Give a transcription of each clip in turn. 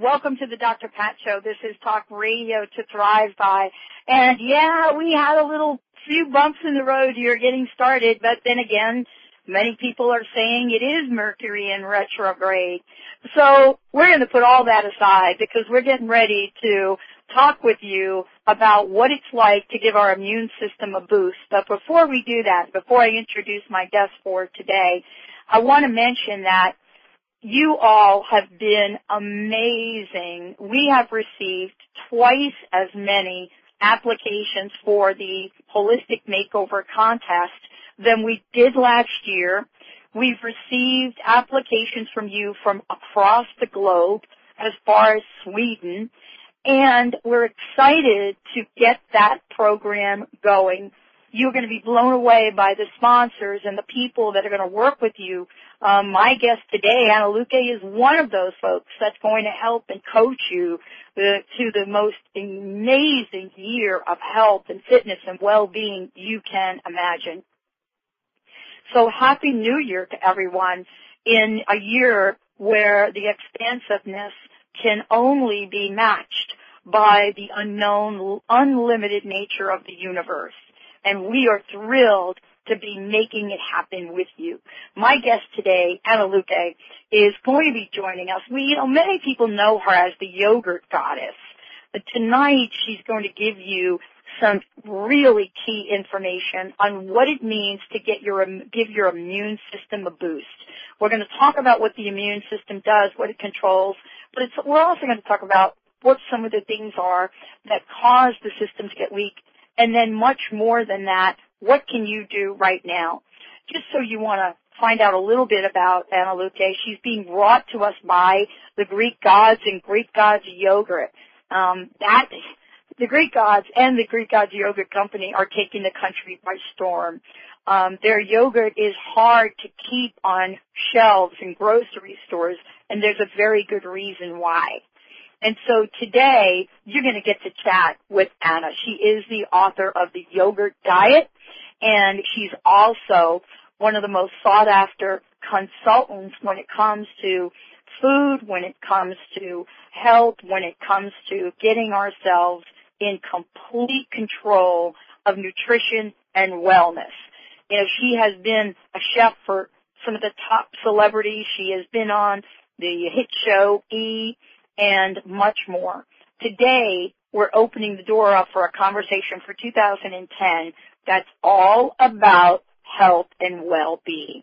Welcome to the Dr. Pat Show. This is Talk Radio to Thrive By. And yeah, we had a little few bumps in the road here getting started, but then again, many people are saying it is Mercury in retrograde. So we're going to put all that aside because we're getting ready to talk with you about what it's like to give our immune system a boost. But before we do that, before I introduce my guest for today, I want to mention that you all have been amazing. We have received twice as many applications for the holistic makeover contest than we did last year. We've received applications from you from across the globe as far as Sweden and we're excited to get that program going. You're going to be blown away by the sponsors and the people that are going to work with you um, my guest today, Ana Luque, is one of those folks that's going to help and coach you uh, to the most amazing year of health and fitness and well-being you can imagine. So happy new year to everyone in a year where the expansiveness can only be matched by the unknown, unlimited nature of the universe. And we are thrilled to be making it happen with you. My guest today, Ana Luque, is going to be joining us. We, you know, many people know her as the yogurt goddess, but tonight she's going to give you some really key information on what it means to get your give your immune system a boost. We're going to talk about what the immune system does, what it controls, but we're also going to talk about what some of the things are that cause the system to get weak, and then much more than that, what can you do right now? Just so you want to find out a little bit about Ana she's being brought to us by the Greek gods and Greek gods yogurt. Um, that the Greek gods and the Greek gods yogurt company are taking the country by storm. Um, their yogurt is hard to keep on shelves in grocery stores, and there's a very good reason why. And so today, you're going to get to chat with Ana. She is the author of The Yogurt Diet, and she's also one of the most sought after consultants when it comes to food, when it comes to health, when it comes to getting ourselves in complete control of nutrition and wellness. You know, she has been a chef for some of the top celebrities. She has been on the hit show E! And much more. Today, we're opening the door up for a conversation for 2010 that's all about health and well-being.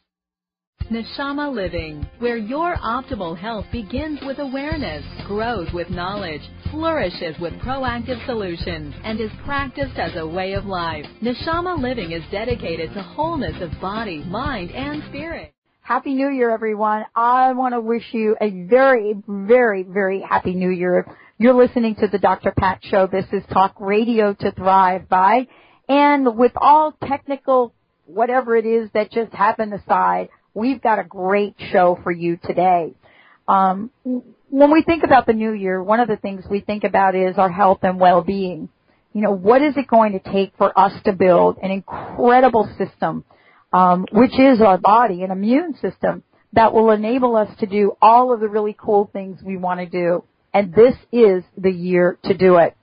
Neshama Living, where your optimal health begins with awareness, grows with knowledge, flourishes with proactive solutions, and is practiced as a way of life. Neshama Living is dedicated to wholeness of body, mind, and spirit. Happy New Year, everyone. I want to wish you a very, very, very happy New Year. You're listening to the Dr. Pat Show. This is Talk Radio to Thrive by. And with all technical, whatever it is that just happened aside, we've got a great show for you today. Um, when we think about the new year, one of the things we think about is our health and well-being. You know, what is it going to take for us to build an incredible system, um, which is our body, an immune system that will enable us to do all of the really cool things we want to do. And this is the year to do it.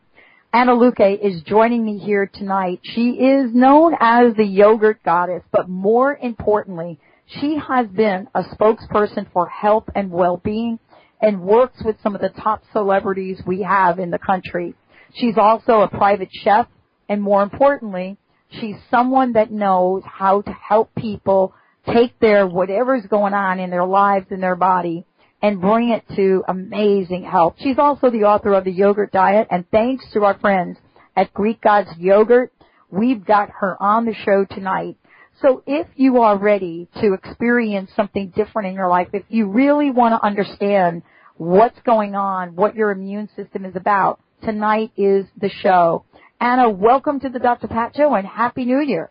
Ana Luque is joining me here tonight. She is known as the yogurt goddess, but more importantly, she has been a spokesperson for health and well-being and works with some of the top celebrities we have in the country. She's also a private chef and more importantly, she's someone that knows how to help people take their whatever's going on in their lives and their body and bring it to amazing health. She's also the author of the yogurt diet and thanks to our friends at Greek Gods Yogurt, we've got her on the show tonight. So if you are ready to experience something different in your life, if you really want to understand what's going on, what your immune system is about, tonight is the show. Ana, welcome to the Dr. Pat Show and Happy New Year.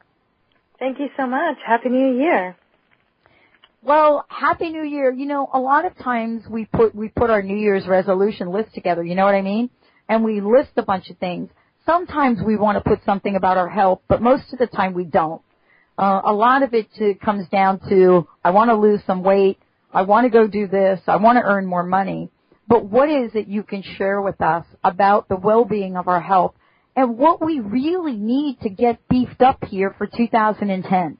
Thank you so much. Happy New Year. Well, happy new year. You know, a lot of times we put, we put our New Year's resolution list together, you know what I mean? And we list a bunch of things. Sometimes we want to put something about our health, but most of the time we don't. Uh, a lot of it to, comes down to, I want to lose some weight, I want to go do this, I want to earn more money. But what is it you can share with us about the well-being of our health and what we really need to get beefed up here for 2010?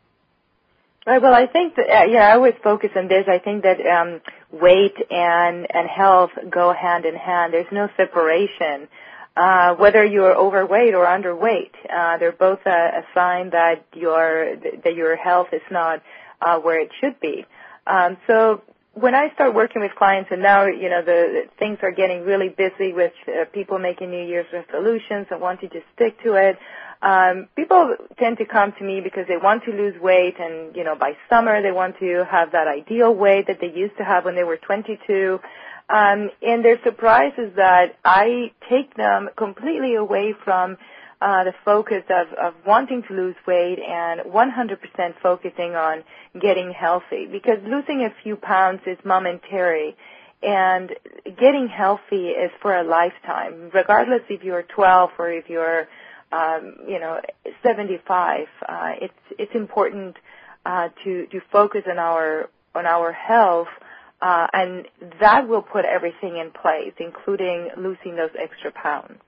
Right. Well, I think that uh, yeah, I always focus on this. I think that um, weight and and health go hand in hand. There's no separation. Uh, whether you're overweight or underweight, uh, they're both a, a sign that your that your health is not uh, where it should be. Um, so when I start working with clients, and now you know the, the things are getting really busy with uh, people making New Year's resolutions and want to stick to it. Um, people tend to come to me because they want to lose weight, and you know by summer they want to have that ideal weight that they used to have when they were 22. Um, and their surprise is that I take them completely away from uh, the focus of, of wanting to lose weight and 100% focusing on getting healthy. Because losing a few pounds is momentary and getting healthy is for a lifetime regardless if you're 12 or if you're um, you know 75 uh, it's it's important uh, to to focus on our on our health uh, and that will put everything in place including losing those extra pounds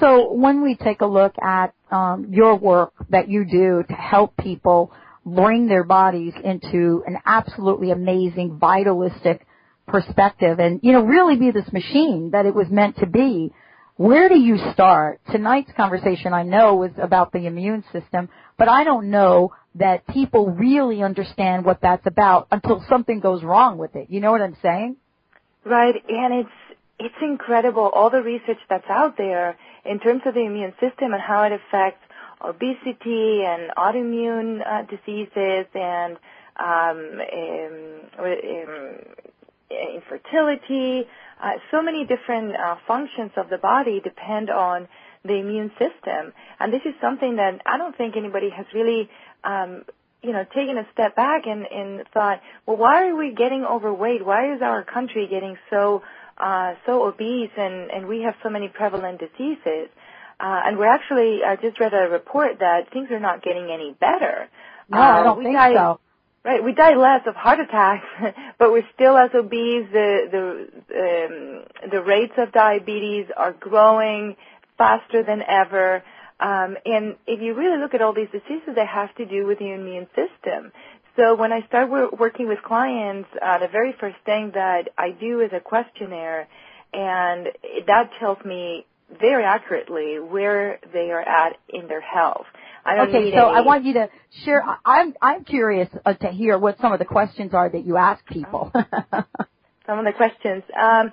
so when we take a look at um, your work that you do to help people bring their bodies into an absolutely amazing vitalistic perspective and, you know, really be this machine that it was meant to be, where do you start? Tonight's conversation I know was about the immune system, but I don't know that people really understand what that's about until something goes wrong with it. You know what I'm saying? Right, and it's it's incredible all the research that's out there in terms of the immune system and how it affects obesity and autoimmune uh, diseases and um, um, um, infertility. Uh, so many different uh, functions of the body depend on the immune system, and this is something that I don't think anybody has really um, you know, taken a step back and, and thought, well, why are we getting overweight? Why is our country getting so uh, so obese and, and we have so many prevalent diseases. Uh, and we're actually, I just read a report that things are not getting any better. No, uh, I don't think die, so. Right, we die less of heart attacks, but we're still as obese. The the um, the rates of diabetes are growing faster than ever. Um, and if you really look at all these diseases, they have to do with the immune system. So when I start working with clients, uh, the very first thing that I do is a questionnaire, and that tells me very accurately where they are at in their health. okay, so I want you to share. I'm I'm curious uh, to hear what some of the questions are that you ask people. some of the questions. Um,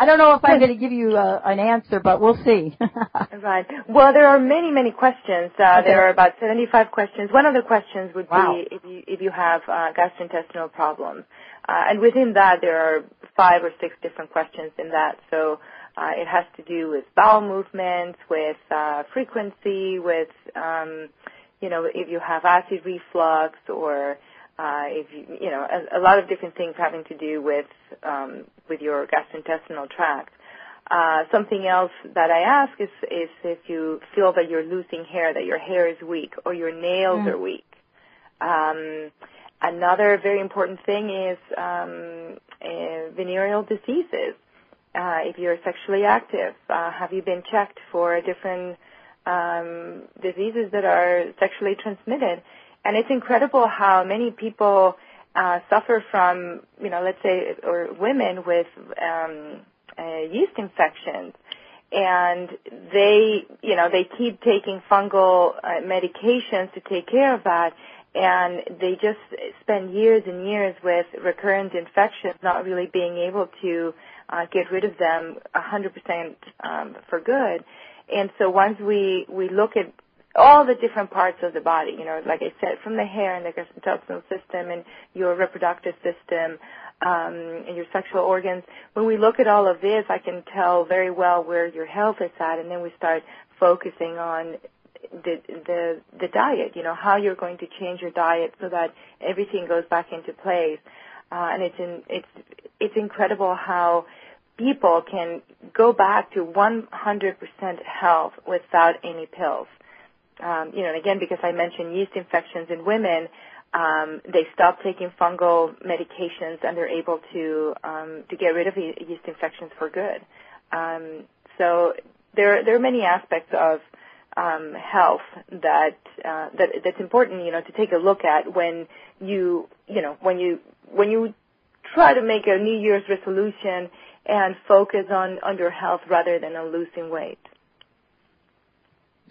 I don't know if I'm going to give you uh, an answer, but we'll see. right. Well, there are many, many questions. Uh, okay. There are about 75 questions. One of the questions would wow. be if you if you have uh, gastrointestinal problems, uh, and within that there are five or six different questions in that. So uh, it has to do with bowel movements, with uh, frequency, with um, you know if you have acid reflux or uh, if you, you know, a, a, lot of different things having to do with um, with your gastrointestinal tract. Uh, something else that I ask is, is if you feel that you're losing hair, that your hair is weak or your nails mm. are weak. Um, another very important thing is um, uh, venereal diseases. Uh, if you're sexually active, uh, have you been checked for different um, diseases that are sexually transmitted? And it's incredible how many people uh, suffer from, you know, let's say, or women with um, uh, yeast infections, and they, you know, they keep taking fungal uh, medications to take care of that, and they just spend years and years with recurrent infections, not really being able to uh, get rid of them 100% um, for good. And so once we we look at all the different parts of the body, you know, like I said, from the hair and the gastrointestinal system and your reproductive system um, and your sexual organs. When we look at all of this, I can tell very well where your health is at, and then we start focusing on the the the diet. You know, how you're going to change your diet so that everything goes back into place. Uh, and it's in, it's it's incredible how people can go back to 100% health without any pills. Um, you know, and again, because I mentioned yeast infections in women, um, they stop taking fungal medications and they're able to um, to get rid of yeast infections for good. Um, so there there are many aspects of um, health that uh, that that's important, you know, to take a look at when you you know when you when you try to make a New Year's resolution and focus on on your health rather than on losing weight.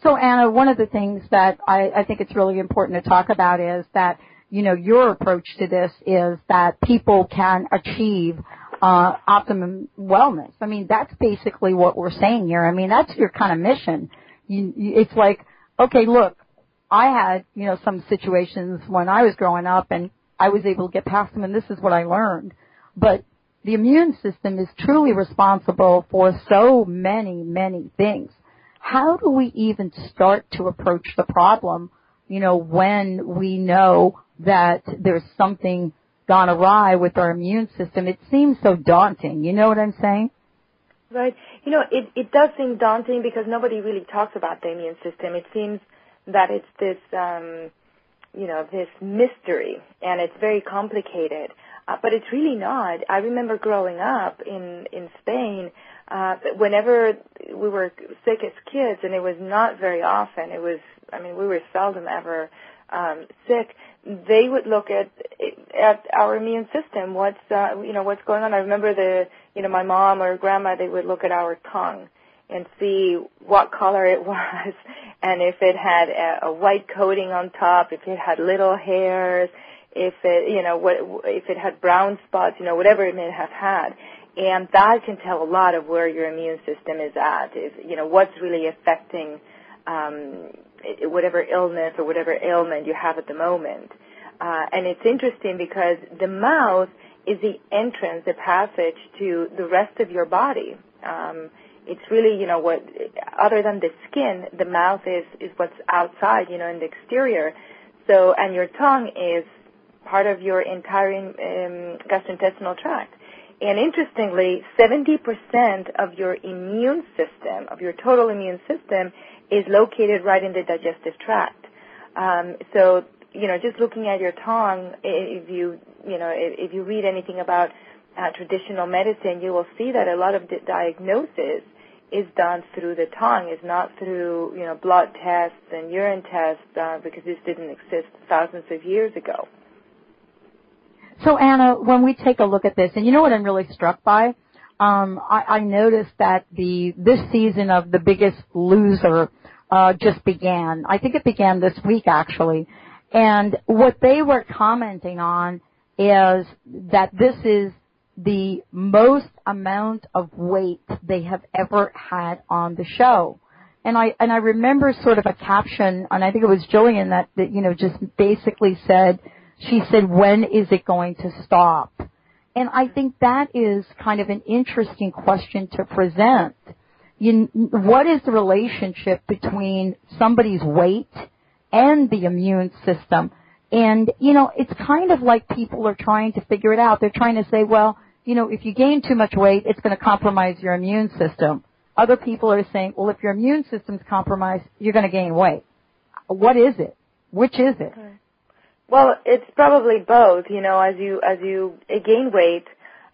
So Ana, one of the things that I, I think it's really important to talk about is that you know, your approach to this is that people can achieve uh, optimum wellness. I mean, that's basically what we're saying here. I mean, that's your kind of mission. You, you, it's like, okay, look, I had, you know, some situations when I was growing up and I was able to get past them and this is what I learned. But the immune system is truly responsible for so many, many things. How do we even start to approach the problem, you know, when we know that there's something gone awry with our immune system, it seems so daunting. You know what I'm saying? Right. You know, it, it does seem daunting because nobody really talks about the immune system. It seems that it's this, um, you know, this mystery and it's very complicated. Uh, but it's really not. I remember growing up in, in Spain, uh, whenever we were sick as kids, and it was not very often, it was, I mean, we were seldom ever um, sick, they would look at at our immune system. What's uh, you know what's going on? I remember the you know my mom or grandma they would look at our tongue and see what color it was, and if it had a, a white coating on top, if it had little hairs, if it you know what if it had brown spots, you know whatever it may have had. And that can tell a lot of where your immune system is at. Is you know what's really affecting um, whatever illness or whatever ailment you have at the moment. Uh, and it's interesting because the mouth is the entrance, the passage to the rest of your body. Um, it's really, you know, what other than the skin, the mouth is is what's outside, you know, in the exterior. So, and your tongue is part of your entire um, gastrointestinal tract. And interestingly, 70% of your immune system, of your total immune system, is located right in the digestive tract. Um, so, you know, just looking at your tongue, if you, you know, if, you read anything about uh, traditional medicine, you will see that a lot of the diagnosis is done through the tongue, is not through, you know, blood tests and urine tests, uh, because this didn't exist thousands of years ago. So Ana, when we take a look at this, and you know what I'm really struck by? Um, I, I noticed that the this season of The Biggest Loser uh, just began. I think it began this week actually. And what they were commenting on is that this is the most amount of weight they have ever had on the show. And I and I remember sort of a caption, and I think it was Jillian that, that you know just basically said, she said, "When is it going to stop?" And I think that is kind of an interesting question to present you, what is the relationship between somebody's weight and the immune system? And, you know, it's kind of like people are trying to figure it out. They're trying to say, well, you know, if you gain too much weight, it's going to compromise your immune system. Other people are saying, well, if your immune system's compromised, you're going to gain weight. What is it? Which is it? Well, it's probably both. You know, as you as you gain weight,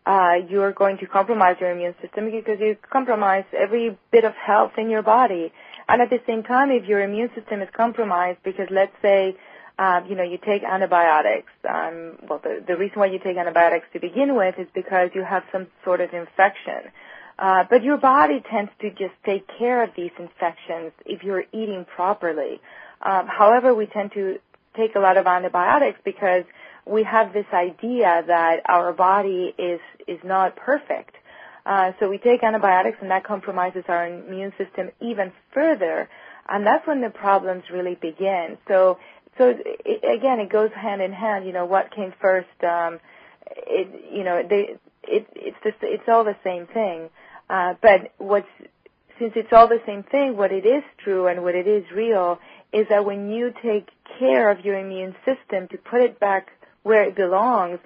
uh, you are going to compromise your immune system because you compromise every bit of health in your body. And at the same time, if your immune system is compromised, because let's say, uh, you know, you take antibiotics. Um, well, the, the reason why you take antibiotics to begin with is because you have some sort of infection. Uh, but your body tends to just take care of these infections if you're eating properly. Um, however, we tend to take a lot of antibiotics because we have this idea that our body is is not perfect. Uh, so we take antibiotics and that compromises our immune system even further, and that's when the problems really begin. So so it, again, it goes hand in hand. You know, what came first? Um, it you know they it it's just it's all the same thing. Uh, but what's since it's all the same thing, what it is true and what it is real is that when you take care of your immune system to put it back where it belongs,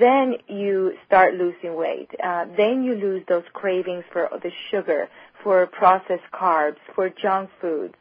then you start losing weight. Uh, then you lose those cravings for the sugar, for processed carbs, for junk foods.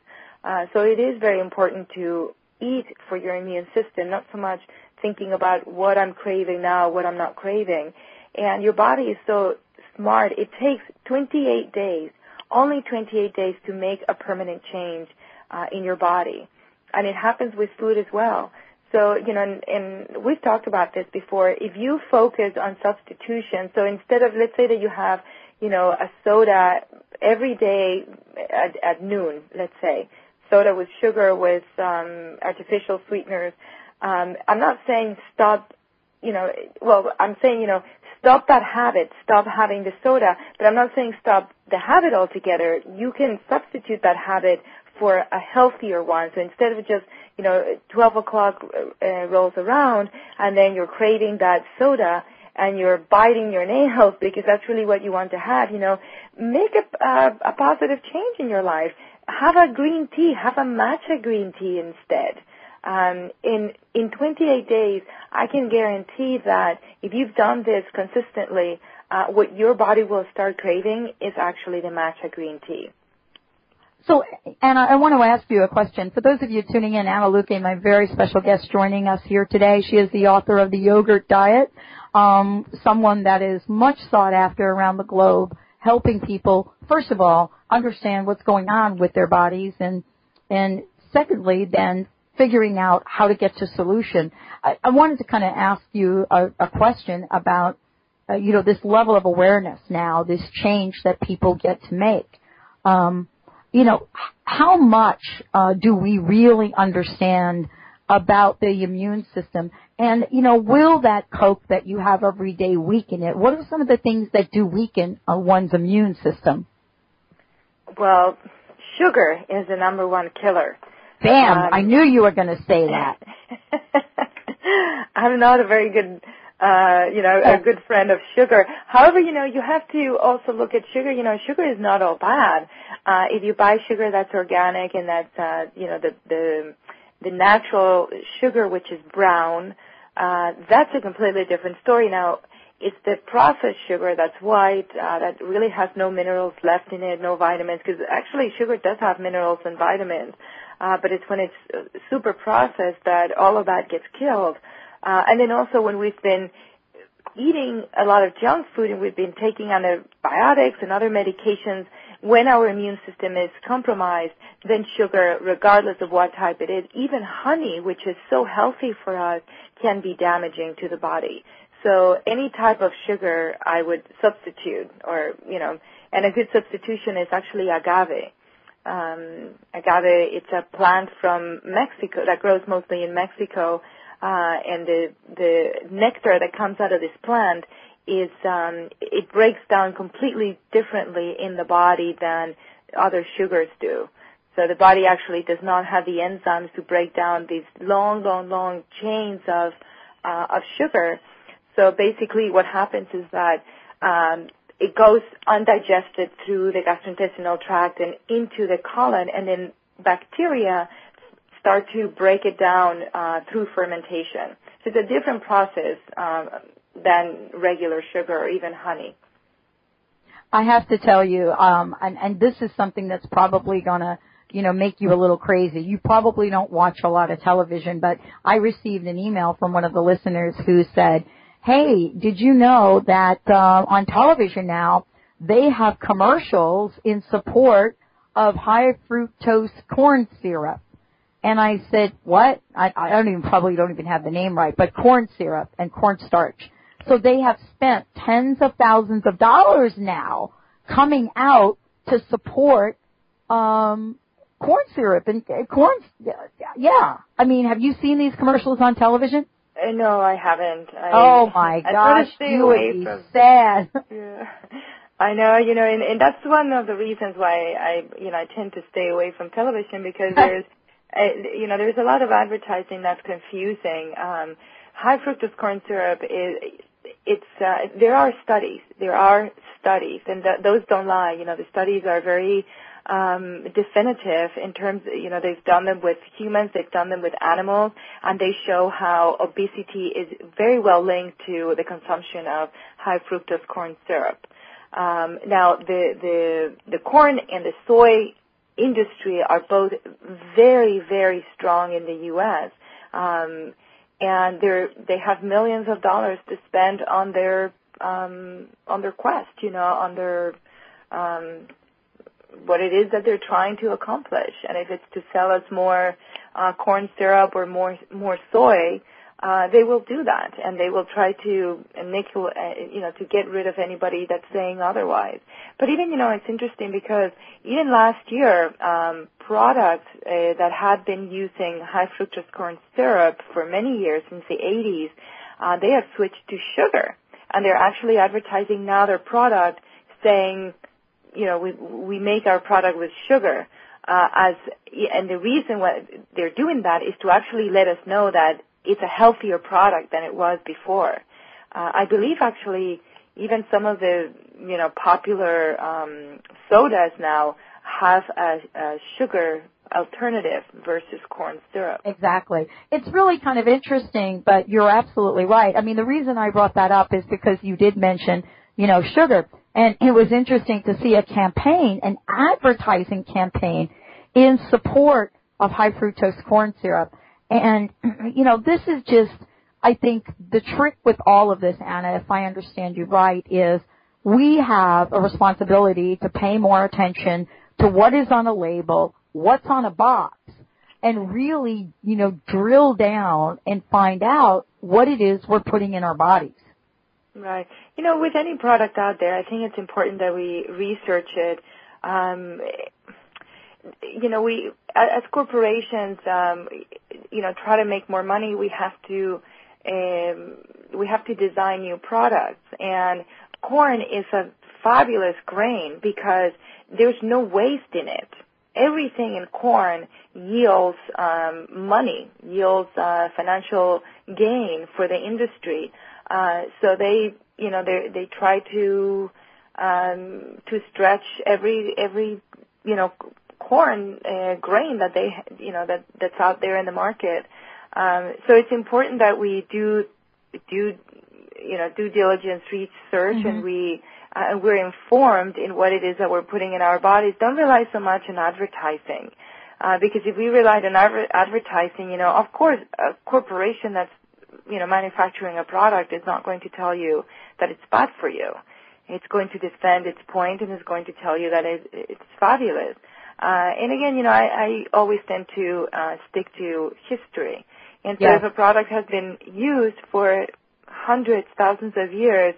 Uh, so it is very important to eat for your immune system, not so much thinking about what I'm craving now, what I'm not craving. And your body is so smart. It takes 28 days, only 28 days to make a permanent change uh, in your body. And it happens with food as well. So, you know, and, and we've talked about this before. If you focus on substitution, so instead of, let's say that you have, you know, a soda every day at, at noon, let's say, soda with sugar, with um, artificial sweeteners, um, I'm not saying stop, you know, well, I'm saying, you know, stop that habit, stop having the soda, but I'm not saying stop the habit altogether. You can substitute that habit for a healthier one. So instead of just, you know, 12 o'clock uh, rolls around and then you're craving that soda and you're biting your nails because that's really what you want to have, you know, make a, a, a positive change in your life. Have a green tea, have a matcha green tea instead. Um, in in 28 days, I can guarantee that if you've done this consistently, uh, what your body will start craving is actually the matcha green tea. So, Ana, I want to ask you a question. For those of you tuning in, Ana Luque, my very special guest joining us here today. She is the author of The Yogurt Diet, um, someone that is much sought after around the globe, helping people, first of all, understand what's going on with their bodies and, and secondly, then figuring out how to get to solution. I, I wanted to kind of ask you a, a question about, uh, you know, this level of awareness now, this change that people get to make. Um, you know, how much uh, do we really understand about the immune system? And, you know, will that Coke that you have every day weaken it? What are some of the things that do weaken uh, one's immune system? Well, sugar is the number one killer. Bam! Um, I knew you were going to say that. I'm not a very good uh, you know, a good friend of sugar. However, you know, you have to also look at sugar. You know, sugar is not all bad. Uh, if you buy sugar that's organic and that's, uh, you know, the, the, the natural sugar, which is brown, uh, that's a completely different story. Now, it's the processed sugar that's white, uh, that really has no minerals left in it, no vitamins, because actually sugar does have minerals and vitamins. Uh, but it's when it's uh, super processed that all of that gets killed. Uh, and then also when we've been eating a lot of junk food and we've been taking antibiotics and other medications, when our immune system is compromised, then sugar, regardless of what type it is, even honey, which is so healthy for us, can be damaging to the body. So any type of sugar I would substitute or, you know, and a good substitution is actually agave. Um, agave, it's a plant from Mexico that grows mostly in Mexico uh, and the the nectar that comes out of this plant is um, it breaks down completely differently in the body than other sugars do. So the body actually does not have the enzymes to break down these long, long, long chains of uh, of sugar. So basically, what happens is that um, it goes undigested through the gastrointestinal tract and into the colon, and then bacteria start to break it down uh, through fermentation. So it's a different process um, than regular sugar or even honey. I have to tell you, um, and, and this is something that's probably gonna, you know, make you a little crazy. You probably don't watch a lot of television, but I received an email from one of the listeners who said, "Hey, did you know that uh, on television now they have commercials in support of high fructose corn syrup?" And I said, "What? I, I don't even probably don't even have the name right, but corn syrup and cornstarch." So they have spent tens of thousands of dollars now coming out to support um, corn syrup and corn. Yeah, I mean, have you seen these commercials on television? Uh, no, I haven't. I, oh my I gosh, you would be from, sad. Yeah. I know, you know, and, and that's one of the reasons why I, you know, I tend to stay away from television because there's, you know, there's a lot of advertising that's confusing. Um, high fructose corn syrup is it's uh, there are studies. There are studies, and th- those don't lie. You know, the studies are very um, definitive in terms. You know, they've done them with humans, they've done them with animals, and they show how obesity is very well linked to the consumption of high fructose corn syrup. Um, now, the the the corn and the soy industry are both very very strong in the U.S. Um, and they're they have millions of dollars to spend on their um, on their quest, you know, on their um, what it is that they're trying to accomplish. And if it's to sell us more uh, corn syrup or more more soy, uh, they will do that, and they will try to nickel, uh, you know, to get rid of anybody that's saying otherwise. But even, you know, it's interesting because even last year, um, products uh, that had been using high fructose corn syrup for many years since the 80s, uh, they have switched to sugar, and they're actually advertising now their product saying, you know, we we make our product with sugar. Uh, as and the reason why they're doing that is to actually let us know that it's a healthier product than it was before. Uh, I believe actually even some of the you know popular um, sodas now have a, a sugar alternative versus corn syrup. Exactly. It's really kind of interesting, but you're absolutely right. I mean, the reason I brought that up is because you did mention, you know, sugar. And it was interesting to see a campaign, an advertising campaign in support of high fructose corn syrup. And, you know, this is just, I think the trick with all of this, Ana, if I understand you right, is we have a responsibility to pay more attention to what is on a label, what's on a box, and really, you know, drill down and find out what it is we're putting in our bodies. Right. You know, with any product out there, I think it's important that we research it. Um, you know, we as corporations, um, you know, try to make more money. We have to um, we have to design new products, and corn is a fabulous grain because there's no waste in it. Everything in corn yields um, money, yields uh, financial gain for the industry. Uh, so they, you know, they they try to um, to stretch every every you know corn uh, grain that they you know that that's out there in the market. Um, so it's important that we do do you know due diligence research mm-hmm. and we uh, we're informed in what it is that we're putting in our bodies. Don't rely so much on advertising. Uh, because if we relied on adver- advertising, you know, of course, a corporation that's, you know, manufacturing a product is not going to tell you that it's bad for you. It's going to defend its point and is going to tell you that it, it's fabulous. Uh, and again, you know, I, I always tend to uh, stick to history. And so yes. if a product has been used for hundreds, thousands of years,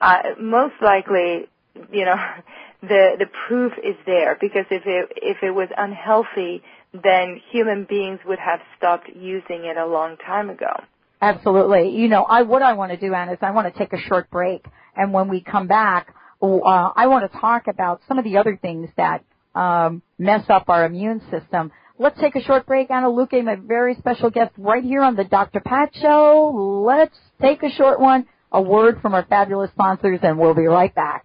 uh, most likely, you know, the the proof is there because if it if it was unhealthy, then human beings would have stopped using it a long time ago. Absolutely. You know, I what I want to do, Ana, is I want to take a short break, and when we come back, uh, I want to talk about some of the other things that um, mess up our immune system. Let's take a short break. Ana Luque, my very special guest right here on the Dr. Pat Show. Let's take a short one, a word from our fabulous sponsors, and we'll be right back.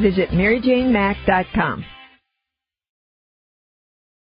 Visit maryjanemack.com.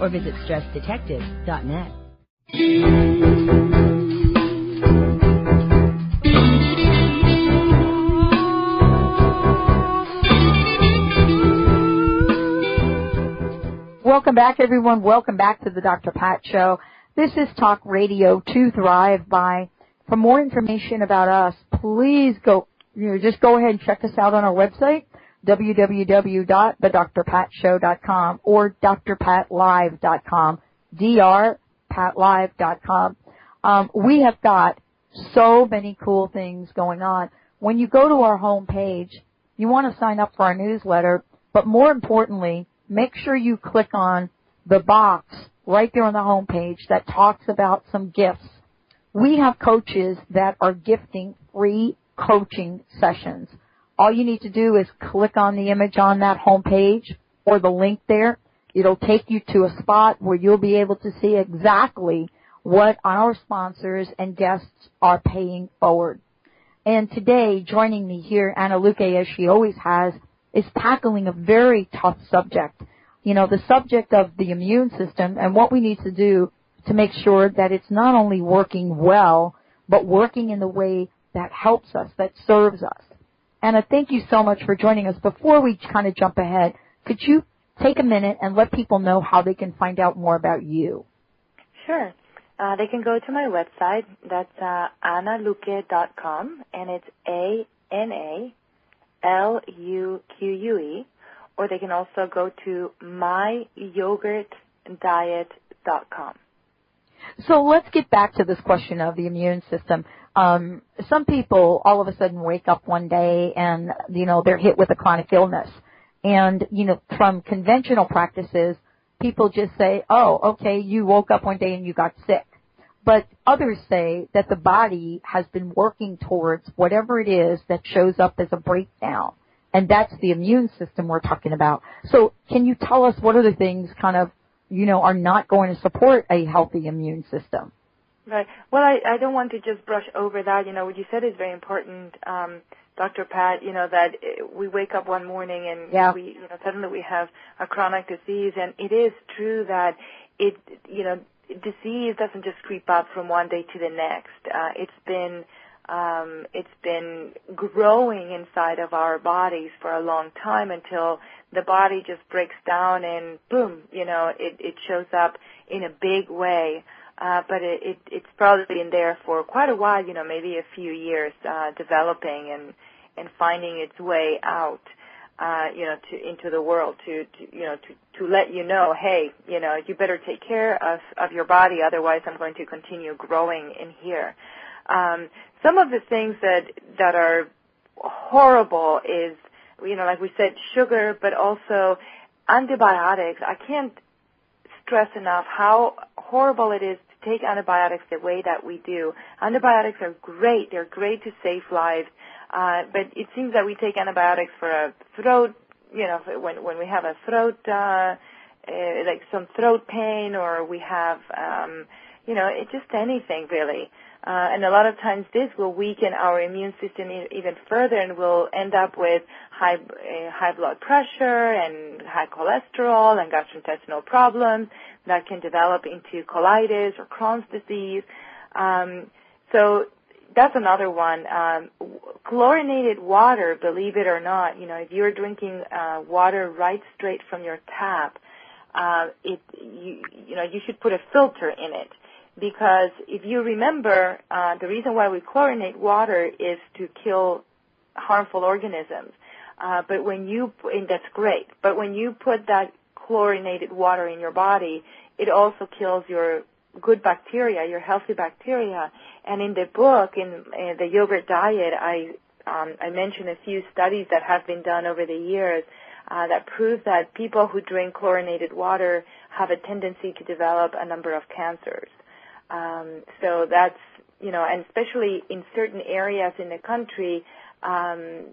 or visit stressdetective.net. Welcome back everyone. Welcome back to the Dr. Pat Show. This is Talk Radio to Thrive by. For more information about us, please go, you know, just go ahead and check us out on our website, www.thedrpatshow.com or drpatlive.com, drpatlive.com. Um, we have got so many cool things going on. When you go to our home page, you want to sign up for our newsletter, but more importantly, make sure you click on the box right there on the home page that talks about some gifts. We have coaches that are gifting free coaching sessions all you need to do is click on the image on that home page or the link there. It'll take you to a spot where you'll be able to see exactly what our sponsors and guests are paying forward. And today, joining me here, Ana Luque, as she always has, is tackling a very tough subject. You know, the subject of the immune system and what we need to do to make sure that it's not only working well, but working in the way that helps us, that serves us. Ana, thank you so much for joining us. Before we kind of jump ahead, could you take a minute and let people know how they can find out more about you? Sure. Uh, they can go to my website. That's uh, analuque.com, and it's A N A L U Q U E. Or they can also go to myyogurtdiet.com. So let's get back to this question of the immune system um, some people all of a sudden wake up one day and you know they're hit with a chronic illness, and you know from conventional practices, people just say, oh, okay, you woke up one day and you got sick. But others say that the body has been working towards whatever it is that shows up as a breakdown. And that's the immune system we're talking about. So can you tell us what other things kind of, you know, are not going to support a healthy immune system? Right. Well, I, I don't want to just brush over that. You know, what you said is very important, um, Dr. Pat. You know that we wake up one morning and yeah. we, you know, suddenly we have a chronic disease, and it is true that it, you know, disease doesn't just creep up from one day to the next. Uh, it's been um, it's been growing inside of our bodies for a long time until the body just breaks down and boom, you know, it, it shows up in a big way uh, but it, it, it's probably been there for quite a while, you know, maybe a few years, uh, developing and, and finding its way out, uh, you know, to, into the world to, to, you know, to, to let you know, hey, you know, you better take care of, of your body, otherwise I'm going to continue growing in here. Um, some of the things that, that are horrible is, you know, like we said, sugar, but also antibiotics. I can't stress enough how horrible it is take antibiotics the way that we do. Antibiotics are great. They're great to save lives. Uh, but it seems that we take antibiotics for a throat, you know, when, when we have a throat, uh, uh, like some throat pain or we have, um, you know, it just anything really. Uh, and a lot of times this will weaken our immune system even further and we'll end up with high, uh, high blood pressure and high cholesterol and gastrointestinal problems that can develop into colitis or Crohn's disease. Um, so that's another one. Um, chlorinated water, believe it or not, you know, if you're drinking uh, water right straight from your tap, uh, it you you know you should put a filter in it because if you remember, uh, the reason why we chlorinate water is to kill harmful organisms. Uh, but when you and that's great. But when you put that chlorinated water in your body, it also kills your good bacteria, your healthy bacteria. And in the book, in, in the yogurt diet, I um, I mentioned a few studies that have been done over the years uh, that prove that people who drink chlorinated water have a tendency to develop a number of cancers. Um, so that's you know, and especially in certain areas in the country, um,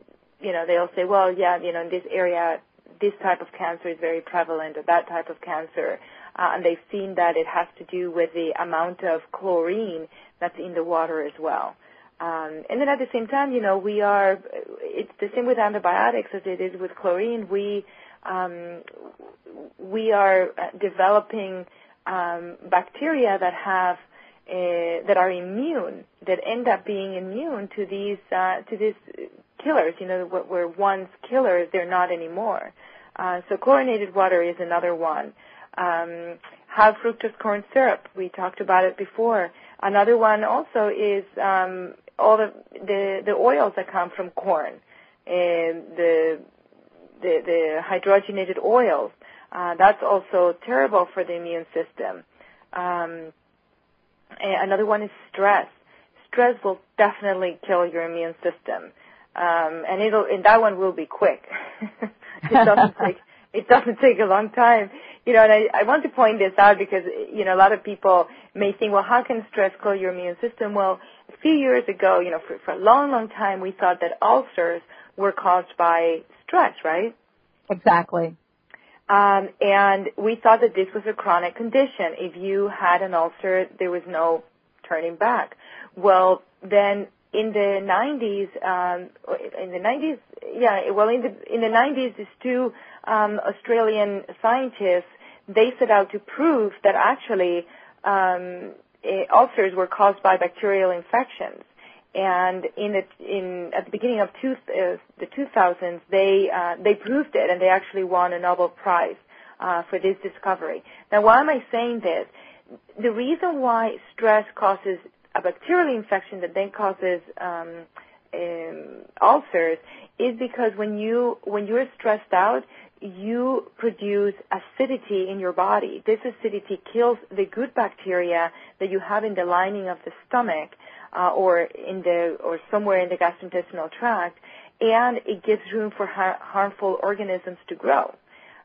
you know, they'll say, well, yeah, you know, in this area, this type of cancer is very prevalent, or that type of cancer uh, and they've seen that it has to do with the amount of chlorine that's in the water as well. Um, and then at the same time, you know, we are, it's the same with antibiotics as it is with chlorine. We, um, we are developing um, bacteria that have, uh, that are immune, that end up being immune to these, uh, to these killers, you know, what were once killers, they're not anymore. Uh, so chlorinated water is another one um, high fructose corn syrup. We talked about it before. Another one also is um, all the, the the oils that come from corn, and the the, the hydrogenated oils. Uh, that's also terrible for the immune system. Um, another one is stress. Stress will definitely kill your immune system, um, and it'll and that one will be quick. it doesn't take it doesn't take a long time. You know, and I, I want to point this out because, you know, a lot of people may think, well, how can stress kill your immune system? Well, a few years ago, you know, for, for a long, long time, we thought that ulcers were caused by stress, right? Exactly. Um, and we thought that this was a chronic condition. If you had an ulcer, there was no turning back. Well, then in the 90s, um, in the 90s, yeah, well, in the in the 90s, these two um, Australian scientists they set out to prove that actually um, eh, ulcers were caused by bacterial infections. And in the in at the beginning of two, uh, the 2000s, they uh, they proved it, and they actually won a Nobel Prize uh, for this discovery. Now, why am I saying this? The reason why stress causes a bacterial infection that then causes um, um, ulcers is because when you when you're stressed out, you produce acidity in your body. This acidity kills the good bacteria that you have in the lining of the stomach or in the or somewhere in the gastrointestinal tract, and it gives room for har- harmful organisms to grow.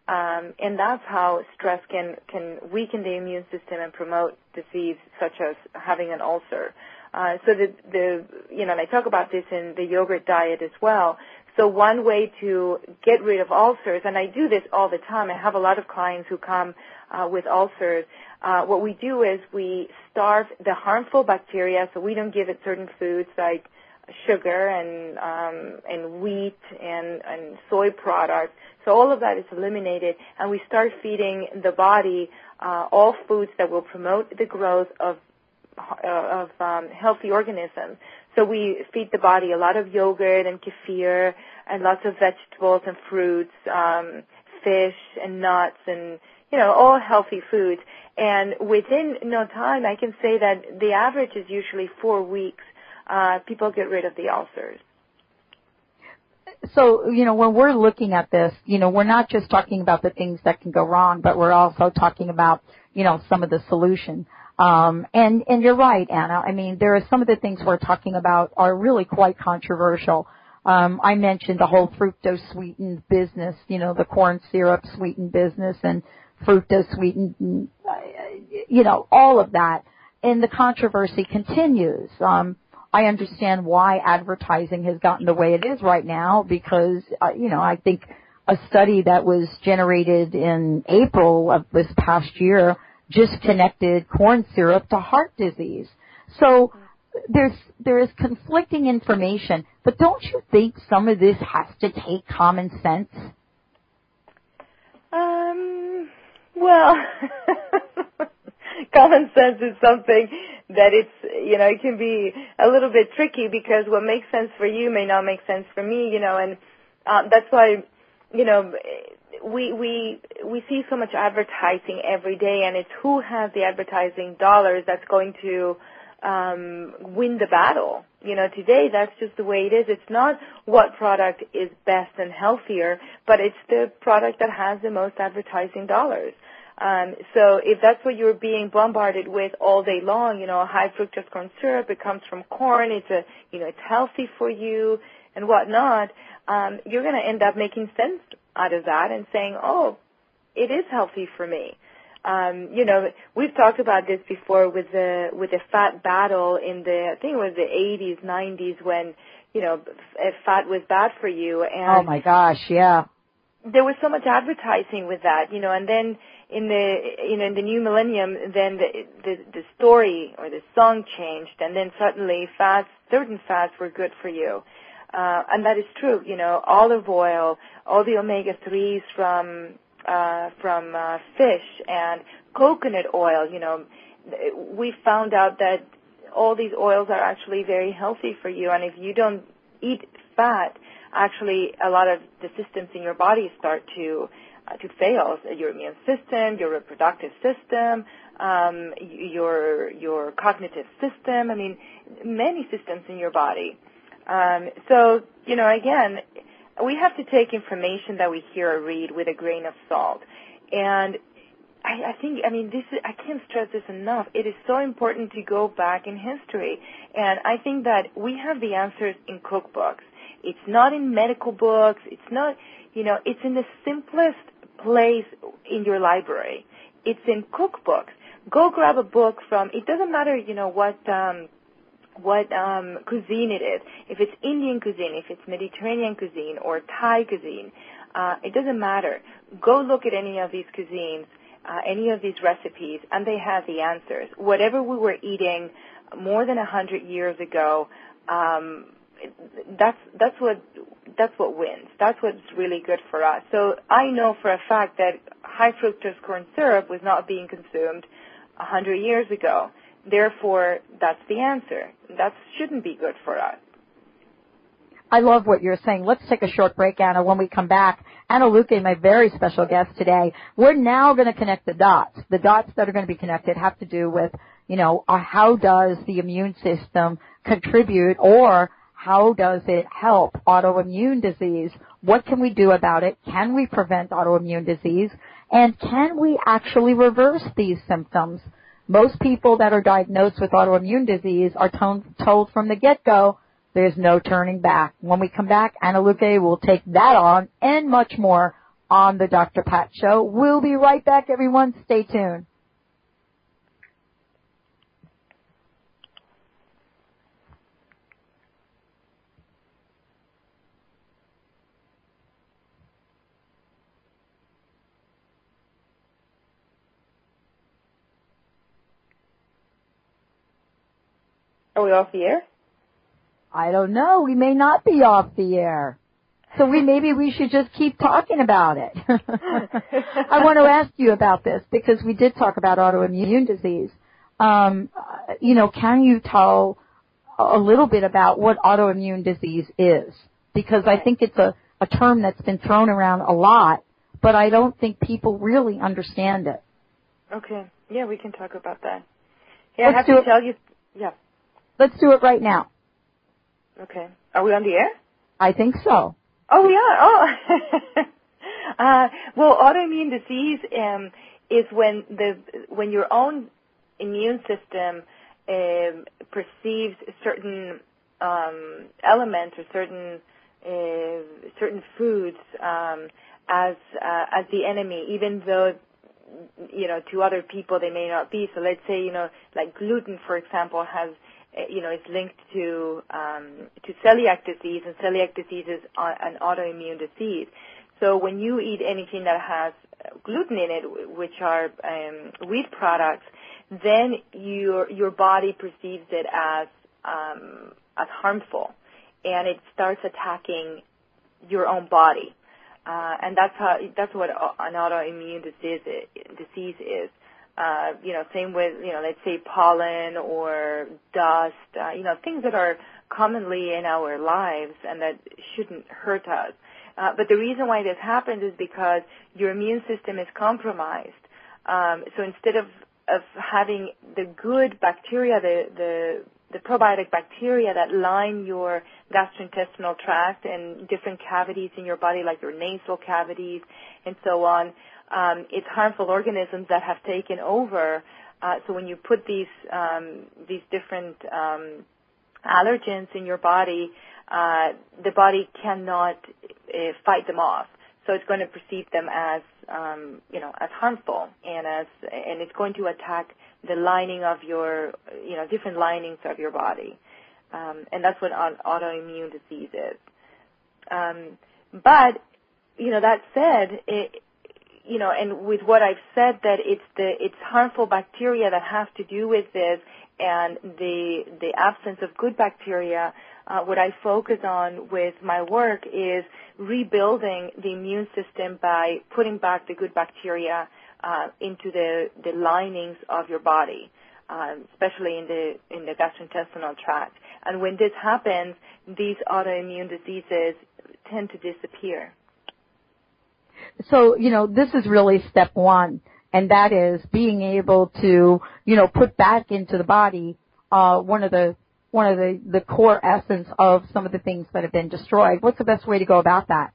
Um, and that's how stress can, can weaken the immune system and promote disease such as having an ulcer. Uh, so the, the, you know, and I talk about this in the yogurt diet as well. So one way to get rid of ulcers, and I do this all the time. I have a lot of clients who come uh, with ulcers. Uh, what we do is we starve the harmful bacteria, so we don't give it certain foods like sugar and um, and wheat and and soy products. So all of that is eliminated, and we start feeding the body uh, all foods that will promote the growth of uh, of um, healthy organisms. So we feed the body a lot of yogurt and kefir and lots of vegetables and fruits, um, fish and nuts and you know all healthy foods. And within no time, I can say that the average is usually four weeks. Uh, people get rid of the ulcers. So, you know, when we're looking at this, you know, we're not just talking about the things that can go wrong, but we're also talking about, you know, some of the solution. Um, and, and you're right, Ana. I mean, there are some of the things we're talking about are really quite controversial. Um, I mentioned the whole fructose sweetened business, you know, the corn syrup sweetened business and fructose sweetened, uh, you know, all of that. And the controversy continues. Um, I understand why advertising has gotten the way it is right now because, uh, you know, I think a study that was generated in April of this past year just connected corn syrup to heart disease. So there's there is conflicting information, but don't you think some of this has to take common sense? Um, well, common sense is something that it's you know it can be a little bit tricky because what makes sense for you may not make sense for me, you know, and um, that's why you know we we we see so much advertising every day, and it's who has the advertising dollars that's going to um, win the battle. You know, today that's just the way it is. It's not what product is best and healthier, but it's the product that has the most advertising dollars. Um, so if that's what you're being bombarded with all day long, you know, high fructose corn syrup, it comes from corn, it's a, you know, it's healthy for you and whatnot, um, you're going to end up making sense out of that and saying, oh, it is healthy for me. Um, you know, we've talked about this before with the with the fat battle in the I think it was the 80s, 90s when you know fat was bad for you. And oh my gosh, yeah. There was so much advertising with that, you know, and then in the you know in the new millennium, then the the, the story or the song changed, and then suddenly fats, certain fats were good for you. Uh, and that is true. You know, olive oil, all the omega threes from uh, from uh, fish and coconut oil. You know, we found out that all these oils are actually very healthy for you, and if you don't eat fat, actually a lot of the systems in your body start to to fail. Your immune system, your reproductive system, um, your your cognitive system. I mean, many systems in your body. Um, so, you know, again, we have to take information that we hear or read with a grain of salt. And I, I think, I mean, this is, I can't stress this enough. It is so important to go back in history. And I think that we have the answers in cookbooks. It's not in medical books. It's not, you know, it's in the simplest place in your library. It's in cookbooks. Go grab a book from, it doesn't matter, you know, what, um, what um, cuisine it is. If it's Indian cuisine, if it's Mediterranean cuisine or Thai cuisine, uh, it doesn't matter. Go look at any of these cuisines, uh, any of these recipes, and they have the answers. Whatever we were eating more than a hundred years ago, um, that's that's what that's what wins. That's what's really good for us. So I know for a fact that high fructose corn syrup was not being consumed a hundred years ago. Therefore, that's the answer. That shouldn't be good for us. I love what you're saying. Let's take a short break, Ana. When we come back, Ana Luque, my very special guest today, we're now going to connect the dots. The dots that are going to be connected have to do with, you know, uh, how does the immune system contribute or how does it help autoimmune disease? What can we do about it? Can we prevent autoimmune disease? And can we actually reverse these symptoms? Most people that are diagnosed with autoimmune disease are told from the get-go there's no turning back. When we come back, Ana will take that on and much more on the Dr. Pat Show. We'll be right back, everyone. Stay tuned. Are we off the air? I don't know. We may not be off the air. So we maybe we should just keep talking about it. I want to ask you about this because we did talk about autoimmune disease. Um, you know, can you tell a little bit about what autoimmune disease is? Because I think it's a, a term that's been thrown around a lot, but I don't think people really understand it. Okay. Yeah, we can talk about that. Yeah, Let's I have to it. tell you. Yeah. Let's do it right now. Okay. Are we on the air? I think so. Oh, we are. Oh. uh, well, autoimmune disease um, is when the when your own immune system um, perceives certain um, elements or certain uh, certain foods um, as uh, as the enemy, even though you know to other people they may not be. So let's say you know like gluten, for example, has you know, is linked to um, to celiac disease, and celiac disease is an autoimmune disease. So when you eat anything that has gluten in it, which are um, wheat products, then your your body perceives it as um, as harmful, and it starts attacking your own body, uh, and that's how that's what an autoimmune disease disease is uh, you know, same with, you know, let's say pollen or dust, uh, you know, things that are commonly in our lives and that shouldn't hurt us. Uh, but the reason why this happens is because your immune system is compromised. Um, so instead of, of having the good bacteria, the, the, the probiotic bacteria that line your gastrointestinal tract and different cavities in your body, like your nasal cavities and so on, um, it's harmful organisms that have taken over. Uh, so when you put these um, these different um, allergens in your body, uh, the body cannot uh, fight them off. So it's going to perceive them as um, you know as harmful and as and it's going to attack the lining of your you know different linings of your body, um, and that's what autoimmune disease is. Um, but you know that said, it, you know, and with what I've said that it's the it's harmful bacteria that have to do with this, and the the absence of good bacteria. Uh, what I focus on with my work is rebuilding the immune system by putting back the good bacteria uh, into the the linings of your body, um, especially in the in the gastrointestinal tract. And when this happens, these autoimmune diseases tend to disappear so you know this is really step one and that is being able to you know put back into the body uh, one of the one of the the core essence of some of the things that have been destroyed. What's the best way to go about that?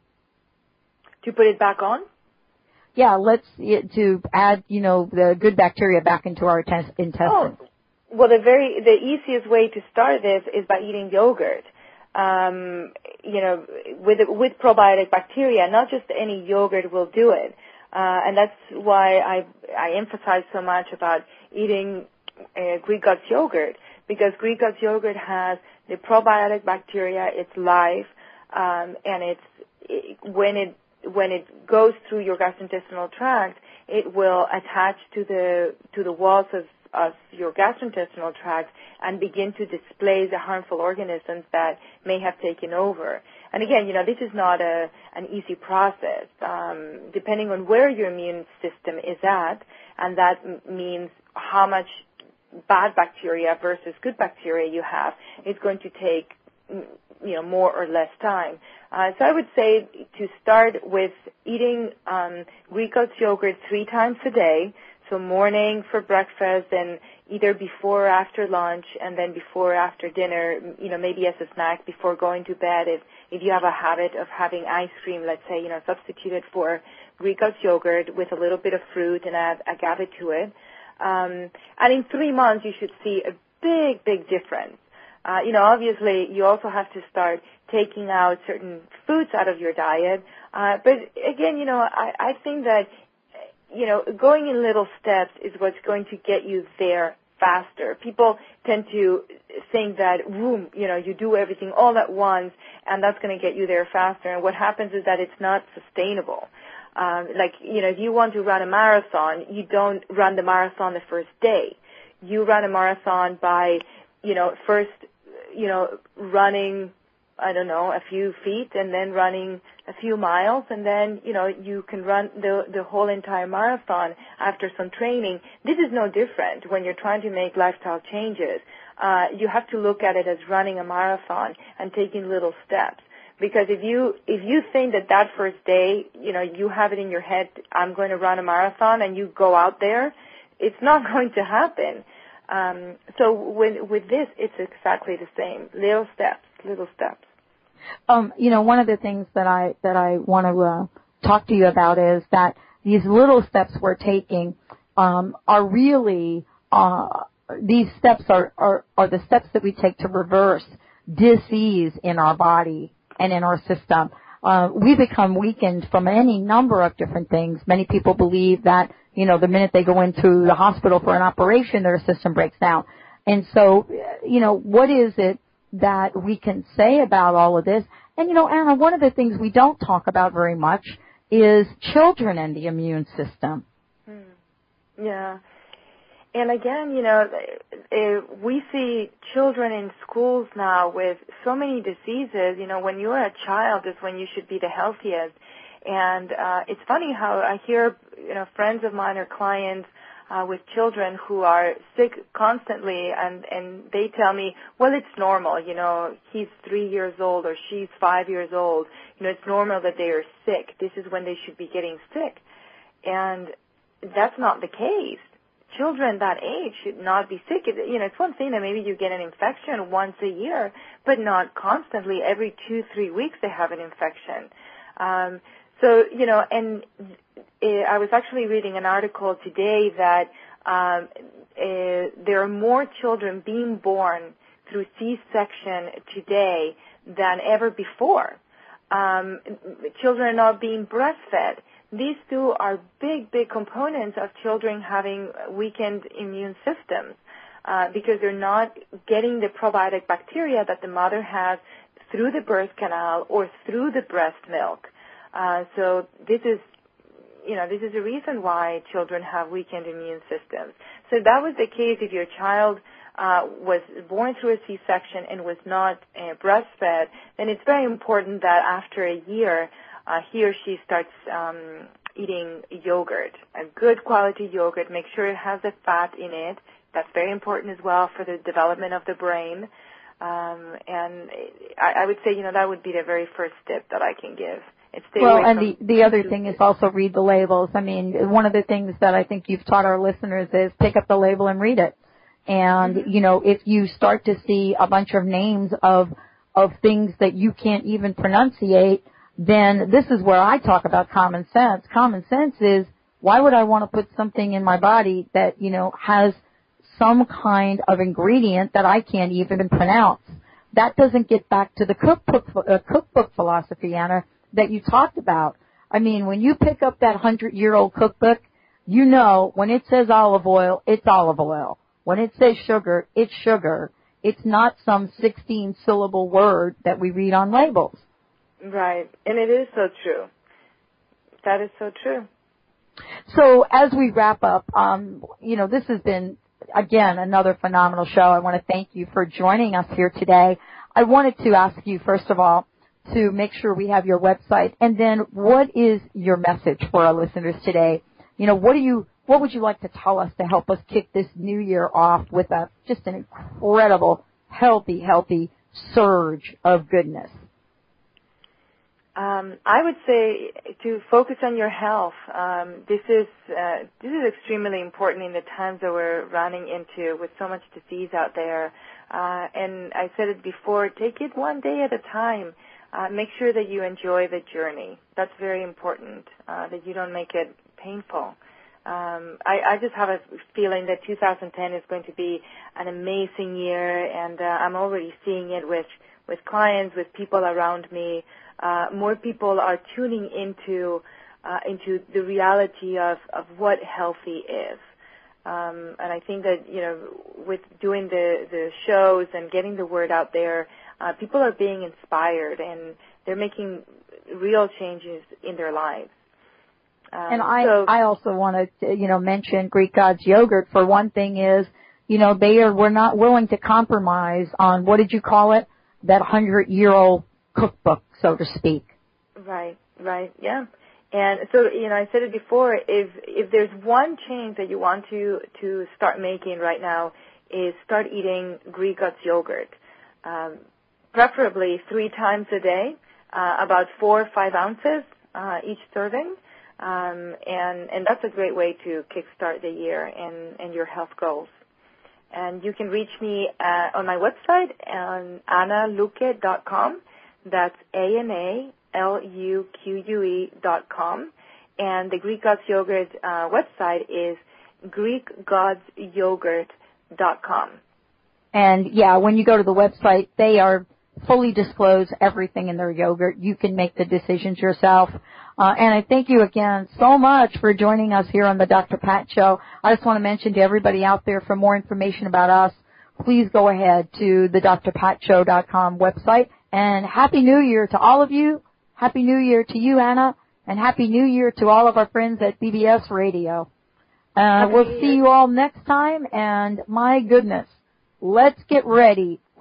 To put it back on? Yeah let's to add you know the good bacteria back into our intestines. Oh. well the very the easiest way to start this is by eating yogurt um, you know, with with probiotic bacteria. Not just any yogurt will do it, uh, and that's why I I emphasize so much about eating uh, Greek Gods yogurt because Greek Gods yogurt has the probiotic bacteria. It's live, um, and it's it, when it when it goes through your gastrointestinal tract, it will attach to the to the walls of of your gastrointestinal tract and begin to displace the harmful organisms that may have taken over. And again, you know, this is not a, an easy process. Um, depending on where your immune system is at, and that m- means how much bad bacteria versus good bacteria you have, it's going to take you know more or less time. Uh, so I would say to start with eating um, Greek yogurt three times a day. So morning for breakfast and either before or after lunch and then before or after dinner, you know, maybe as a snack before going to bed if, if you have a habit of having ice cream, let's say, you know, substitute it for Greek yogurt with a little bit of fruit and add agave to it. Um, and in three months you should see a big, big difference. Uh, you know, obviously, you also have to start taking out certain foods out of your diet. Uh, but again, you know, I, I think that, you know, going in little steps is what's going to get you there faster. People tend to think that, boom, you know, you do everything all at once and that's going to get you there faster. And what happens is that it's not sustainable. Um, like, you know, if you want to run a marathon, you don't run the marathon the first day. You run a marathon by, you know, first, you know, running I don't know, a few feet and then running a few miles and then, you know, you can run the, the whole entire marathon after some training. This is no different when you're trying to make lifestyle changes. Uh, you have to look at it as running a marathon and taking little steps. Because if you, if you think that that first day, you know, you have it in your head, I'm going to run a marathon and you go out there, it's not going to happen. Um, so with, with this, it's exactly the same. Little steps, little steps. Um, you know, one of the things that I that I want to uh, talk to you about is that these little steps we're taking um, are really uh, these steps are, are are the steps that we take to reverse disease in our body and in our system. Uh, we become weakened from any number of different things. Many people believe that you know the minute they go into the hospital for an operation, their system breaks down. And so, you know, what is it that we can say about all of this. And you know, Ana, one of the things we don't talk about very much is children and the immune system. Hmm. Yeah. And again, you know, we see children in schools now with so many diseases. You know, when you're a child is when you should be the healthiest. And uh, it's funny how I hear, you know, friends of mine or clients uh, with children who are sick constantly and and they tell me well it's normal you know he's three years old or she's five years old. You know it's normal that they are sick. This is when they should be getting sick. And that's not the case. Children that age should not be sick. You know it's one thing that maybe you get an infection once a year but not constantly. Every two three weeks they have an infection. Um so you know and I was actually reading an article today that um, uh, there are more children being born through C-section today than ever before. Um, children are not being breastfed. These two are big, big components of children having weakened immune systems uh, because they're not getting the probiotic bacteria that the mother has through the birth canal or through the breast milk. Uh, so this is you know, this is a reason why children have weakened immune systems. So that was the case if your child uh, was born through a C-section and was not uh, breastfed, then it's very important that after a year, uh, he or she starts um, eating yogurt, a good quality yogurt. Make sure it has the fat in it. That's very important as well for the development of the brain. Um, and I, I would say, you know, that would be the very first tip that I can give well, and the the other thing is also read the labels. I mean, one of the things that I think you've taught our listeners is pick up the label and read it. And mm-hmm. you know, if you start to see a bunch of names of of things that you can't even pronunciate, then this is where I talk about common sense. Common sense is why would I want to put something in my body that, you know, has some kind of ingredient that I can't even pronounce? That doesn't get back to the cookbook, uh, cookbook philosophy, Ana that you talked about. I mean, when you pick up that hundred year old cookbook, you know when it says olive oil, it's olive oil. When it says sugar, it's sugar. It's not some 16 syllable word that we read on labels. Right. And it is so true. That is so true. So as we wrap up, um, you know, this has been again another phenomenal show. I want to thank you for joining us here today. I wanted to ask you first of all, to make sure we have your website. And then what is your message for our listeners today? You know, what do you, what would you like to tell us to help us kick this new year off with a, just an incredible, healthy, healthy surge of goodness? Um, I would say to focus on your health. Um, this is uh, this is extremely important in the times that we're running into with so much disease out there. Uh, and I said it before: take it one day at a time uh, make sure that you enjoy the journey. That's very important, uh, that you don't make it painful. um, I, I just have a feeling that 2010 is going to be an amazing year, and uh, I'm already seeing it with with clients, with people around me. Uh, more people are tuning into uh, into the reality of of what healthy is. Um, and I think that you know, with doing the the shows and getting the word out there, uh, people are being inspired and they're making real changes in their lives. Um, and I, so, I also want to, you know, mention Greek Gods yogurt. For one thing, is you know they are we're not willing to compromise on what did you call it that hundred year old cookbook, so to speak. Right, right, yeah. And so, you know, I said it before. If if there's one change that you want to to start making right now, is start eating Greek Gods yogurt, um, preferably three times a day, uh, about four or five ounces uh, each serving. Um, and and that's a great way to kickstart the year and and your health goals. And you can reach me uh, on my website on analuque.com. That's a n a l u q u e dot com. And the Greek Gods Yogurt uh, website is greekgodsyogurt.com. And yeah, when you go to the website, they are fully disclose everything in their yogurt. You can make the decisions yourself. Uh, and I thank you again so much for joining us here on the Dr. Pat Show. I just want to mention to everybody out there for more information about us, please go ahead to the drpatshow.com website. And Happy New Year to all of you. Happy New Year to you, Ana. And Happy New Year to all of our friends at BBS Radio. Uh, we'll see you all next time. And my goodness, let's get ready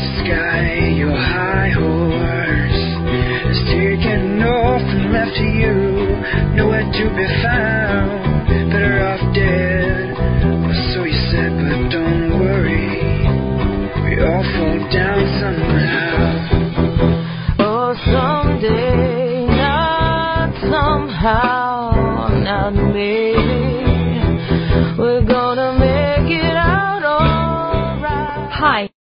somehow, be maybe.